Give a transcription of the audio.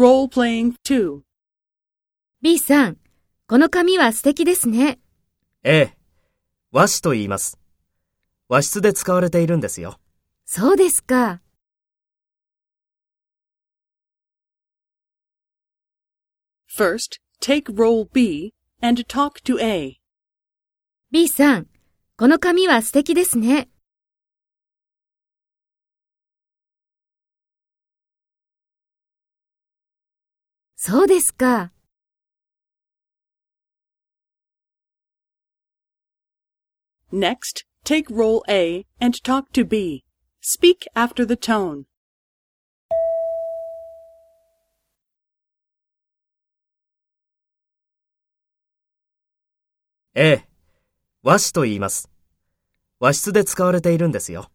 Role playing 2. B さん、この紙は素敵ですね。ええ。和紙と言います。和室で使われているんですよ。そうですか。First, take role B and talk to A. B さん、この紙は素敵ですね。そうですか。Next, take role A and talk to B. Speak after the tone. ええ。和紙と言います。和室で使われているんですよ。